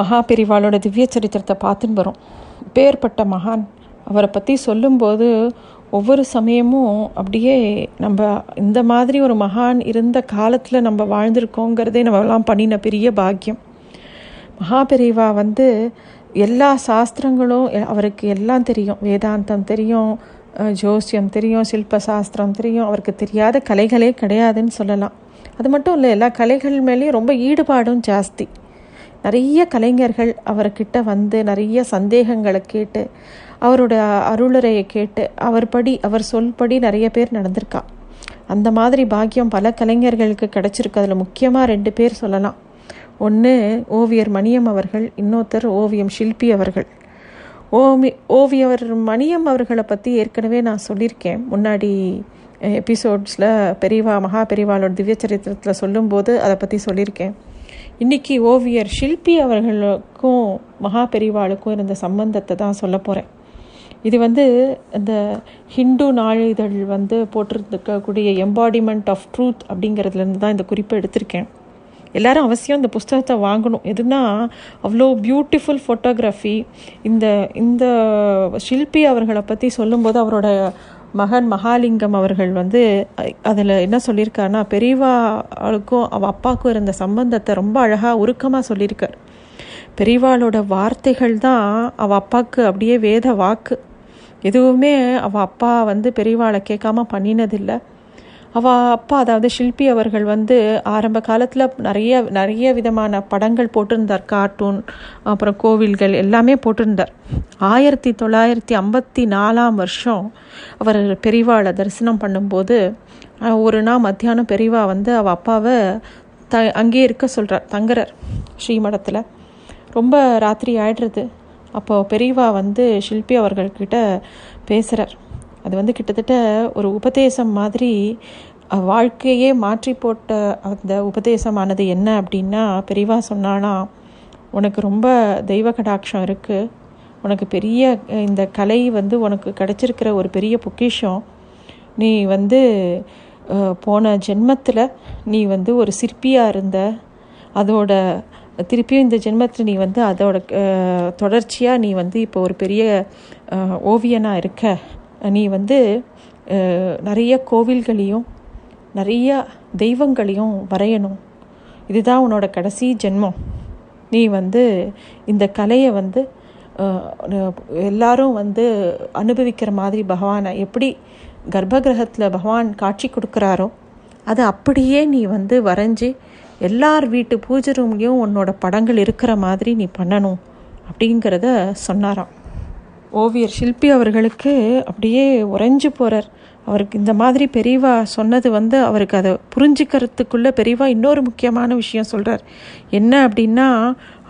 மகாபெரிவாளோட திவ்ய சரித்திரத்தை பார்த்துன்னு வரோம். பேர்பட்ட மகான். அவரை பற்றி சொல்லும்போது ஒவ்வொரு சமயமும் அப்படியே நம்ம இந்த மாதிரி ஒரு மகான் இருந்த காலத்தில் நம்ம வாழ்ந்திருக்கோங்கிறதே நம்மலாம் பண்ணின பெரிய பாக்கியம். மகாபெரிவா வந்து எல்லா சாஸ்திரங்களும் அவருக்கு எல்லாம் தெரியும். வேதாந்தம் தெரியும் ஜோசியம் தெரியும் சில்ப சாஸ்திரம் தெரியும். அவருக்கு தெரியாத கலைகளே கிடையாதுன்னு சொல்லலாம். அது மட்டும் இல்லை எல்லா கலைகள் மேலேயும் ரொம்ப ஈடுபாடும் ஜாஸ்தி. நிறைய கலைஞர்கள் அவர்கிட்ட வந்து நிறைய சந்தேகங்களை கேட்டு அவரோட அருளுரையை கேட்டு அவர் படி அவர் சொல்படி நிறைய பேர் நடந்திருக்கா. அந்த மாதிரி பாக்கியம் பல கலைஞர்களுக்கு கிடைச்சிருக்கு. அதில் முக்கியமாக ரெண்டு பேர் சொல்லலாம். ஒன்று ஓவியர் மணியம் அவர்கள் இன்னொருத்தர் ஓவியம் ஷில்பி அவர்கள். ஓமி ஓவியவர் மணியம் அவர்களை பற்றி ஏற்கனவே நான் சொல்லியிருக்கேன். முன்னாடி எபிசோட்ஸில் பெரியவா மகா பெரிவாளோட திவ்ய சரித்திரத்தில் சொல்லும்போது அதை பற்றி சொல்லியிருக்கேன். இன்னைக்கு ஓவியர் ஷில்பி அவர்களுக்கும் மகா பெரிவாளுக்கும் இருந்த சம்பந்தத்தை தான் சொல்ல போகிறேன் இது வந்து இந்த ஹிந்து நாளிதழ் வந்து போட்டிருந்துக்கக்கூடிய எம்பாடிமெண்ட் ஆஃப் ட்ரூத் அப்படிங்கிறதுலேருந்து தான் இந்த குறிப்பை எடுத்திருக்கேன். எல்லாரும் அவசியம் இந்த புஸ்தகத்தை வாங்கணும். எதுனா அவ்வளோ பியூட்டிஃபுல் ஃபோட்டோகிராஃபி இந்த இந்த ஷில்பி அவர்களை பற்றி சொல்லும்போது அவரோட மகன் மகாலிங்கம் அவர்கள் வந்து அதில் என்ன சொல்லியிருக்காருன்னா பெரியவாளுக்கும் அவள் அப்பாவுக்கும் இருந்த சம்பந்தத்தை ரொம்ப அழகாக உருக்கமாக சொல்லியிருக்கார். பெரியவாளோட வார்த்தைகள் தான் அவள் அப்பாவுக்கு அப்படியே வேத வாக்கு. எதுவுமே அவள் அப்பா வந்து பெரியவாளை கேட்காம பண்ணினதில்லை. அவள் அப்பா அதாவது ஷில்பி அவர்கள் வந்து ஆரம்ப காலத்தில் நிறைய நிறைய விதமான படங்கள் போட்டிருந்தார். கார்ட்டூன் அப்புறம் கோவில்கள் எல்லாமே போட்டிருந்தார். ஆயிரத்தி தொள்ளாயிரத்தி ஐம்பத்தி நாலாம் வருஷம் அவர் பெரிவாளை தரிசனம் பண்ணும்போது ஒரு நாள் மத்தியானம் பெரிவா வந்து அவள் அப்பாவை த அங்கேயே இருக்க சொல்கிறார் தங்குறார் ஸ்ரீமடத்தில். ரொம்ப ராத்திரி ஆயிடுறது. அப்போது பெரியவா வந்து ஷில்பி அவர்கள்கிட்ட பேசுகிறார் அது வந்து கிட்டத்தட்ட ஒரு உபதேசம் மாதிரி வாழ்க்கையே மாற்றி போட்ட அந்த உபதேசமானது என்ன அப்படின்னா பெரியவா சொன்னாலாம் உனக்கு ரொம்ப தெய்வ கடாட்சம் இருக்குது உனக்கு பெரிய இந்த கலை வந்து உனக்கு கிடைச்சிருக்கிற ஒரு பெரிய பொக்கிஷம். நீ வந்து போன ஜென்மத்தில் நீ வந்து ஒரு சிற்பியாக இருந்த. அதோட திருப்பியும் இந்த ஜென்மத்தில் நீ வந்து அதோட தொடர்ச்சியாக நீ வந்து இப்போ ஒரு பெரிய ஓவியனாக இருக்க. நீ வந்து நிறைய கோவில்களையும் நிறைய தெய்வங்களையும் வரையணும். இதுதான் உன்னோட கடைசி ஜென்மம். நீ வந்து இந்த கலையை வந்து எல்லாரும் வந்து அனுபவிக்கிற மாதிரி பகவானை எப்படி கர்ப்பகிரகத்தில் பகவான் காட்சி கொடுக்குறாரோ அதை அப்படியே நீ வந்து வரைஞ்சி எல்லார் வீட்டு பூஜை ரூம்லேயும் உன்னோட படங்கள் இருக்கிற மாதிரி நீ பண்ணணும் அப்படிங்கிறத சொன்னாராம். ஓவியர் ஷில்பி அவர்களுக்கு அப்படியே உறைஞ்சு போகிறார் அவருக்கு இந்த மாதிரி பெரியவா சொன்னது வந்து அவருக்கு அதை புரிஞ்சுக்கிறதுக்குள்ளே பெரியவா இன்னொரு முக்கியமான விஷயம் சொல்கிறார் என்ன அப்படின்னா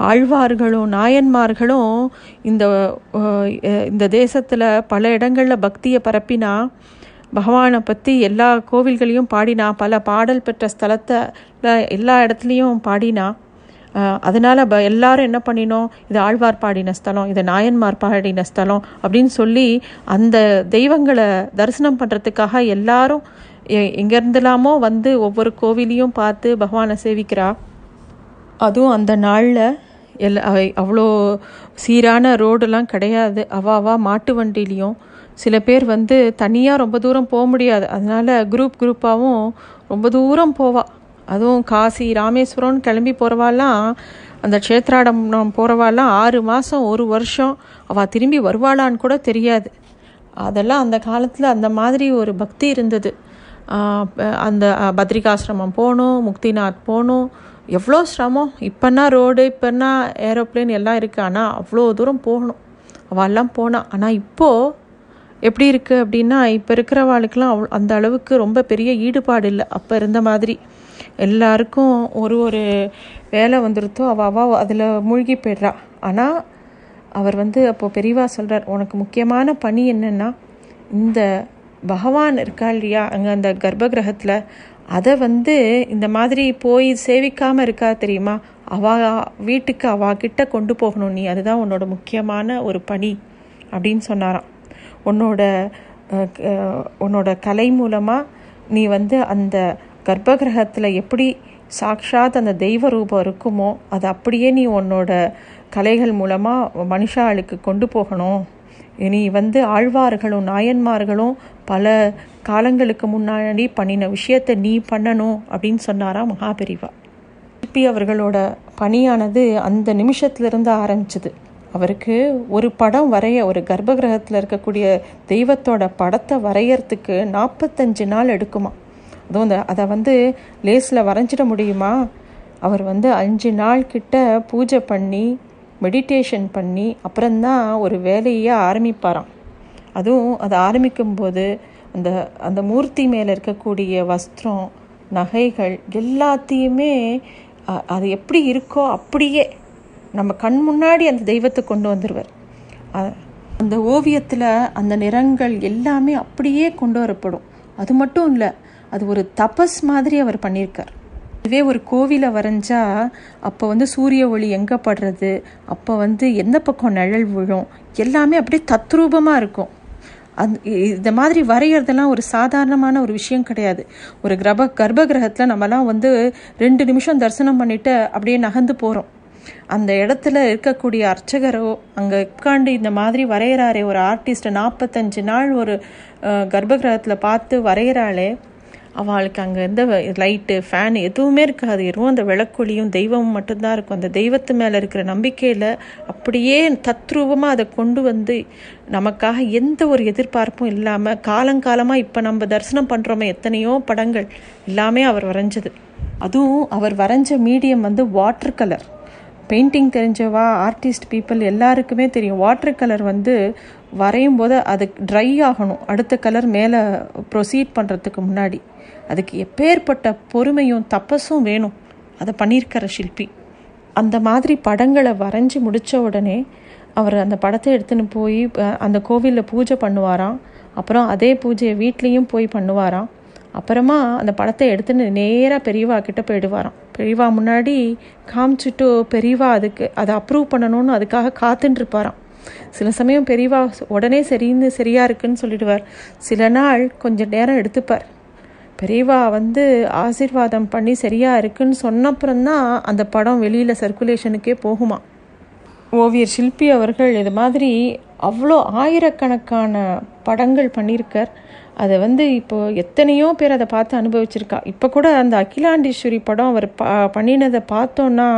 ஆழ்வார்களும் நாயன்மார்களும் இந்த இந்த தேசத்தில் பல இடங்களில் பக்தியை பரப்பினா பகவானை பற்றி எல்லா கோவில்களையும் பாடினா பல பாடல் பெற்ற ஸ்தலத்தை எல்லா இடத்துலையும் பாடினா அதனால் எல்லாரும் என்ன பண்ணினோம்? இது ஆழ்வார் பாடின ஸ்தலம் இது நாயன்மார் பாடின ஸ்தலம் அப்படின்னு சொல்லி அந்த தெய்வங்களை தரிசனம் பண்ணுறதுக்காக எல்லாரும் எங்கேருந்துலாமோ வந்து ஒவ்வொரு கோவிலையும் பார்த்து பகவானை சேவிக்கிறா. அதுவும் அந்த நாளில் எல் அவ்வளோ சீரான ரோடெல்லாம் கிடையாது. அவாவா மாட்டு வண்டிலையும் சில பேர் வந்து தனியாக ரொம்ப தூரம் போக முடியாது. அதனால குரூப் குரூப்பாகவும் ரொம்ப தூரம் போவா. அதுவும் காசி ராமேஸ்வரம்னு கிளம்பி போகிறவாலாம் அந்த க்ஷேத்ராடம் போகிறவாலாம் ஆறு மாதம் ஒரு வருஷம் அவள் திரும்பி வருவாளான்னு கூட தெரியாது. அதெல்லாம் அந்த காலத்தில் அந்த மாதிரி ஒரு பக்தி இருந்தது. அந்த பத்ரிகாசிரமம் போகணும் முக்திநாத் போகணும். எவ்வளோ சிரமம். இப்போன்னா ரோடு இப்போன்னா ஏரோப்ளேன் எல்லாம் இருக்குது ஆனால் அவ்வளோ தூரம் போகணும். அவெல்லாம் போனான் ஆனால் இப்போது எப்படி இருக்குது அப்படின்னா இப்போ இருக்கிறவாளுக்கெல்லாம் அவ் அந்த அளவுக்கு ரொம்ப பெரிய ஈடுபாடு இல்லை. அப்போ இருந்த மாதிரி. எல்லாருக்கும் ஒரு ஒரு வேலை வந்துருத்தோ அவள் அவள் அதில் மூழ்கி போயிடுறா. ஆனால் அவர் வந்து அப்போ பெரியவா சொல்கிறார் உனக்கு முக்கியமான பணி என்னென்னா இந்த பகவான் இருக்கா இல்லையா அங்கே அந்த கர்ப்ப கிரகத்தில் அதை வந்து இந்த மாதிரி போய் சேவிக்காமல் இருக்கா தெரியுமா? அவா வீட்டுக்கு அவா கிட்ட கொண்டு போகணும் நீ அதுதான் உன்னோட முக்கியமான ஒரு பணி அப்படின்னு சொன்னாராம். உன்னோட உன்னோட கலை மூலமாக நீ வந்து அந்த கர்ப்பகிரகத்தில் எப்படி சாக்ஷாத் அந்த தெய்வ ரூபம் இருக்குமோ அது அப்படியே நீ உன்னோட கலைகள் மூலமாக மனுஷாளுக்கு கொண்டு போகணும். இனி வந்து ஆழ்வார்களும் நாயன்மார்களும் பல காலங்களுக்கு முன்னாடி பண்ணின விஷயத்தை நீ பண்ணணும் அப்படின்னு சொன்னாரா மகாபெரிவா. சிற்பி அவர்களோட பணியானது அந்த நிமிஷத்துலேருந்து ஆரம்பிச்சது. அவருக்கு ஒரு படம் வரைய ஒரு கர்ப்ப கிரகத்தில் இருக்கக்கூடிய தெய்வத்தோட படத்தை வரையறதுக்கு நாற்பத்தஞ்சு நாள் எடுக்குமா அதுவும் அந்த அதை வந்து லேஸில் வரைஞ்சிட முடியுமா? அவர் வந்து அஞ்சு நாள் கிட்ட பூஜை பண்ணி மெடிடேஷன் பண்ணி அப்புறம்தான் ஒரு வேலையே ஆரம்பிப்பாராம். அதுவும் அதை ஆரம்பிக்கும்போது அந்த அந்த மூர்த்தி மேலே இருக்கக்கூடிய வஸ்திரம் நகைகள் எல்லாத்தையுமே அது எப்படி இருக்கோ அப்படியே நம்ம கண் முன்னாடி அந்த தெய்வத்தை கொண்டு வந்துடுவார் அந்த ஓவியத்தில் அந்த நிறங்கள் எல்லாமே அப்படியே கொண்டு வரப்படும். அது மட்டும் இல்லை அது ஒரு தபஸ் மாதிரி அவர் பண்ணியிருக்கார். இதுவே ஒரு கோவிலை வரைஞ்சா அப்போ வந்து சூரிய ஒளி எங்கே படுறது அப்போ வந்து எந்த பக்கம் நிழல் விழும் எல்லாமே அப்படியே தத்ரூபமாக இருக்கும். அந் இந்த மாதிரி வரைகிறதெல்லாம் ஒரு சாதாரணமான ஒரு விஷயம் கிடையாது. ஒரு கிரப கர்ப்ப கிரகத்தில் நம்மலாம் வந்து ரெண்டு நிமிஷம் தரிசனம் பண்ணிவிட்டு அப்படியே நகர்ந்து போகிறோம் அந்த இடத்துல இருக்கக்கூடிய அர்ச்சகரோ அங்கே உட்காண்டு இந்த மாதிரி வரைகிறாரே ஒரு ஆர்டிஸ்ட்டை நாற்பத்தஞ்சு நாள் ஒரு கர்ப்ப கிரகத்தில் பார்த்து வரைகிறாளே அவளுக்கு அங்கே எந்த லைட்டு ஃபேன் எதுவுமே இருக்காது. எதுவும் அந்த விளக்கொலியும் தெய்வமும் மட்டும்தான் இருக்கும். அந்த தெய்வத்து மேலே இருக்கிற நம்பிக்கையில் அப்படியே தத்ரூபமாக அதை கொண்டு வந்து நமக்காக எந்த ஒரு எதிர்பார்ப்பும் இல்லாமல் காலங்காலமாக இப்போ நம்ம தரிசனம் பண்ணுறோமே எத்தனையோ படங்கள் எல்லாமே அவர் வரைஞ்சது. அதுவும் அவர் வரைஞ்ச மீடியம் வந்து வாட்டர் கலர் பெயிண்டிங் தெரிஞ்சவா ஆர்டிஸ்ட் பீப்புள் எல்லாருக்குமே தெரியும். வாட்டர் கலர் வந்து வரையும் போது அது ட்ரை ஆகணும். அடுத்த கலர் மேலே ப்ரொசீட் பண்ணுறதுக்கு முன்னாடி. அதுக்கு எப்பேற்பட்ட பொறுமையும் தப்பஸும் வேணும். அதை பண்ணியிருக்கிற ஷில்பி. அந்த மாதிரி படங்களை வரைஞ்சி முடித்த உடனே அவர் அந்த படத்தை எடுத்துன்னு போய் அந்த கோவிலில் பூஜை பண்ணுவாராம். அப்புறம் அதே பூஜையை வீட்லேயும் போய் பண்ணுவாராம். அப்புறமா அந்த படத்தை எடுத்துன்னு நேராக பெரியவா கிட்ட போயிடுவாராம். பெரியவா முன்னாடி காமிச்சிட்டு பெரியவா அதுக்கு அதை அப்ரூவ் பண்ணணும்னு அதுக்காக காத்துட்டுருப்பாராம் சில சமயம் பெரியவா உடனே சரின்னு சரியாக இருக்குன்னு சொல்லிடுவார். சில நாள் கொஞ்சம் நேரம் எடுத்துப்பார். பெரியவா வந்து ஆசிர்வாதம் பண்ணி சரியாக இருக்குன்னு சொன்னப்புறம்தான் அந்த படம் வெளியில் சர்க்குலேஷனுக்கே போகுமா? ஓவியர் ஷில்பி அவர்கள் இது மாதிரி அவ்வளோ ஆயிரக்கணக்கான படங்கள் பண்ணியிருக்கார். அதை வந்து இப்போ எத்தனையோ பேர் அதை பார்த்து அனுபவிச்சிருக்கா. இப்போ கூட அந்த அகிலாண்டேஸ்வரி படம் அவர் ப பண்ணினதை பார்த்தோன்னா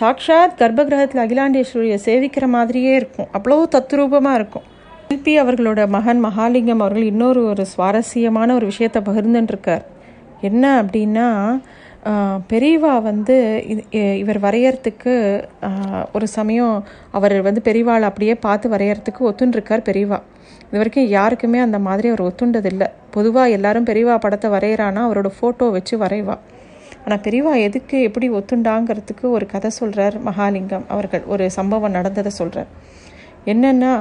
சாக்ஷாத் கர்ப்பகிரகத்தில் அகிலாண்டேஸ்வரியை சேவிக்கிற மாதிரியே இருக்கும். அவ்வளோ தத்ரூபமாக இருக்கும். ஷில்பி அவர்களோட மகன் மகாலிங்கம் அவர்கள் இன்னொரு ஒரு சுவாரஸ்யமான ஒரு விஷயத்தை பகிர்ந்துட்டுருக்கார் என்ன அப்படின்னா பெரியவா வந்து இவர் வரையறதுக்கு ஒரு சமயம் அவர் வந்து பெரியவாளை அப்படியே பார்த்து வரையறதுக்கு ஒத்துண்டிருக்கார் பெரியவா இது வரைக்கும் யாருக்குமே அந்த மாதிரி அவர் ஒத்துண்டதில்லை. பொதுவாக எல்லாரும் பெரியவா படத்தை வரைகிறானா அவரோட ஃபோட்டோ வச்சு வரைவா. ஆனால் பெரியவா எதுக்கு எப்படி ஒத்துண்டாங்கிறதுக்கு ஒரு கதை சொல்கிறார் மகாலிங்கம் அவர்கள். ஒரு சம்பவம் நடந்ததை சொல்கிறார் என்னென்னா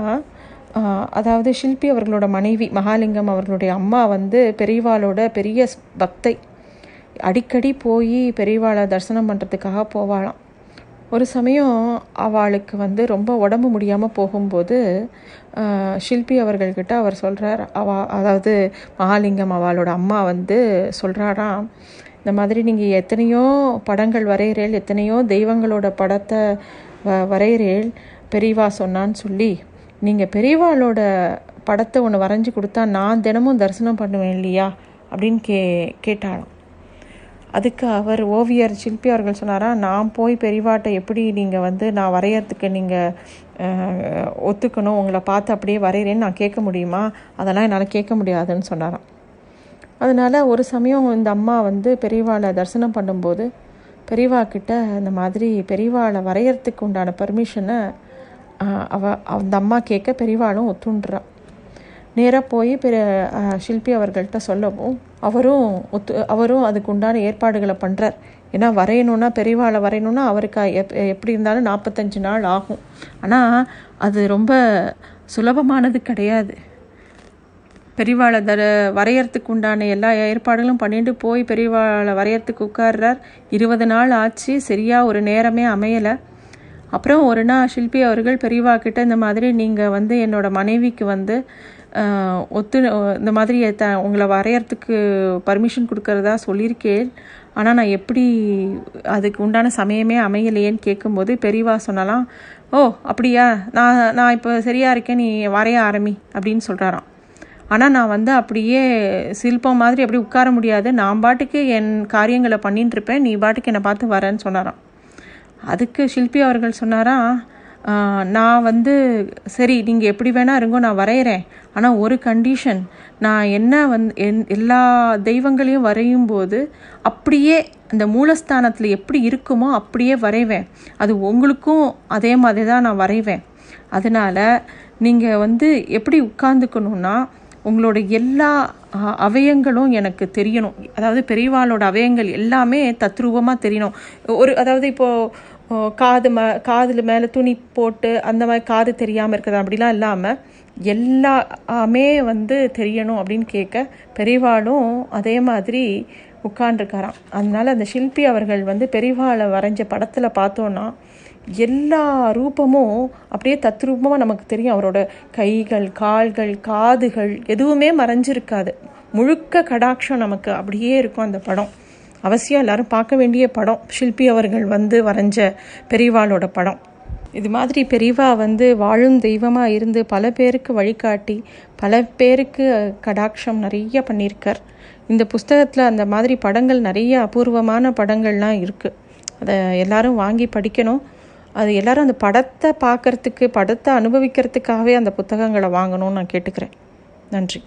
அதாவது ஷில்பி அவர்களோட மனைவி மகாலிங்கம் அவர்களுடைய அம்மா வந்து பெரியவாளோட பெரிய பக்தை. அடிக்கடி போய் பெரியவாளை தரிசனம் பண்ணுறதுக்காக போவாளாம். ஒரு சமயம் அவளுக்கு வந்து ரொம்ப உடம்பு முடியாமல் போகும்போது ஷில்பி அவர்கள்கிட்ட அவர் சொல்கிறார் அவ அதாவது மகாலிங்கம் அவளோட அம்மா வந்து சொல்கிறாராம் இந்த மாதிரி நீங்கள் எத்தனையோ படங்கள் வரைகிறேள் எத்தனையோ தெய்வங்களோட படத்தை வ வரைகிறேள் பெரியவா சொன்னான்னு சொல்லி நீங்கள் பெரியவாளோட படத்தை ஒன்று வரைஞ்சி கொடுத்தா நான் தினமும் தரிசனம் பண்ணுவேன் இல்லையா? அப்படின்னு கே கேட்டாலும் அதுக்கு அவர் ஓவியர் சிற்பி அவர்கள் சொன்னாரா நான் போய் பெரியவாட்டை எப்படி நீங்கள் வந்து நான் வரையறதுக்கு நீங்கள் ஒத்துக்கணும் உங்களை பார்த்து அப்படியே வரைகிறேன்னு நான் கேட்க முடியுமா? அதெல்லாம் என்னால் கேட்க முடியாதுன்னு சொன்னாராம். அதனால் ஒரு சமயம் இந்த அம்மா வந்து பெரியவாளை தரிசனம் பண்ணும்போது பெரியவா கிட்ட இந்த மாதிரி பெரியவாளை வரையறதுக்கு உண்டான பர்மிஷனை அவ அந்த அம்மா கேட்க பெரியவாளும் ஒத்துன்றா. நேராக போய் பெரிய ஷில்பி அவர்கள்ட்ட சொல்லவும் அவரும் ஒத்து அவரும் அதுக்கு உண்டான ஏற்பாடுகளை பண்ணுறார் ஏன்னா வரையணும்னா பெரியவாளை வரையணும்னா அவருக்கு எப் எப்படி இருந்தாலும் நாற்பத்தஞ்சு நாள் ஆகும். ஆனால் அது ரொம்ப சுலபமானது கிடையாது. பெரியவாளை தர வரையறதுக்கு உண்டான எல்லா ஏற்பாடுகளும் பண்ணிட்டு போய் பெரியவாளை வரையறதுக்கு உட்கார்றார். இருபது நாள் ஆச்சு சரியாக ஒரு நேரமே அமையலை. அப்புறம் ஒரு நாள் ஷில்பி அவர்கள் பெரியவா கிட்ட இந்த மாதிரி நீங்கள் வந்து என்னோட மனைவிக்கு வந்து ஒத்து இந்த மாதிரி த உங்களை வரையறதுக்கு பர்மிஷன் கொடுக்கறதா சொல்லியிருக்கேன். ஆனால் நான் எப்படி அதுக்கு உண்டான சமயமே அமையலையேன்னு கேட்கும்போது பெரியவா சொன்னலாம் ஓ அப்படியா? நான் நான் இப்போ சரியாக இருக்கேன் நீ வரைய ஆரம்பி அப்படின்னு சொல்கிறாராம் ஆனால் நான் வந்து அப்படியே சில்பம் மாதிரி அப்படி உட்கார முடியாது. நான் பாட்டுக்கு என் காரியங்களை பண்ணிட்டு இருப்பேன் நீ பாட்டுக்கு என்னை பார்த்து வரேன்னு சொன்னாராம். அதுக்கு ஷில்பி அவர்கள் சொன்னாரா நான் வந்து சரி நீங்கள் எப்படி வேணால் இருங்கோ நான் வரைகிறேன் ஆனால் ஒரு கண்டிஷன் நான் என்ன வந்து என் எல்லா தெய்வங்களையும் வரையும் போது அப்படியே அந்த மூலஸ்தானத்தில் எப்படி இருக்குமோ அப்படியே வரைவேன். அது உங்களுக்கும் அதே மாதிரி தான் நான் வரைவேன். அதனால நீங்கள் வந்து எப்படி உட்காந்துக்கணுன்னா உங்களோட எல்லா அவயங்களும் எனக்கு தெரியணும். அதாவது பெரியவாளோட அவயங்கள் எல்லாமே தத்ரூபமாக தெரியணும். ஒரு அதாவது இப்போது காது ம காதில் மேலே துணி போட்டு அந்த மாதிரி காது தெரியாமல் இருக்கிறது? அப்படிலாம் இல்லாமல் எல்லாமே வந்து தெரியணும் அப்படின்னு கேட்க பெரியவாளும் அதே மாதிரி உட்காண்டிருக்காராம் அதனால அந்த ஷில்பி அவர்கள் வந்து பெரியவாளை வரைஞ்ச படத்தில் பார்த்தோன்னா எல்லா ரூபமும் அப்படியே தத்ரூபமாக நமக்கு தெரியும். அவரோட கைகள் கால்கள் காதுகள் எதுவுமே மறைஞ்சிருக்காது. முழுக்க கடாட்சம் நமக்கு அப்படியே இருக்கும் அந்த படம். அவசியம் எல்லாரும் பார்க்க வேண்டிய படம். ஷில்பி அவர்கள் வந்து வரைஞ்ச பெரியவாளோட படம். இது மாதிரி பெரியவா வந்து வாழும் தெய்வமாக இருந்து பல பேருக்கு வழிகாட்டி பல பேருக்கு கடாட்சம் நிறைய பண்ணியிருக்கார். இந்த புஸ்தகத்தில் அந்த மாதிரி படங்கள் நிறைய அபூர்வமான படங்கள்லாம் இருக்குது அதை எல்லாரும் வாங்கி படிக்கணும். அது எல்லாரும் அந்த படத்தை பார்க்கறதுக்கு படத்தை அனுபவிக்கிறதுக்காகவே அந்த புத்தகங்களை வாங்கணும்னு நான் கேட்டுக்கிறேன். நன்றி.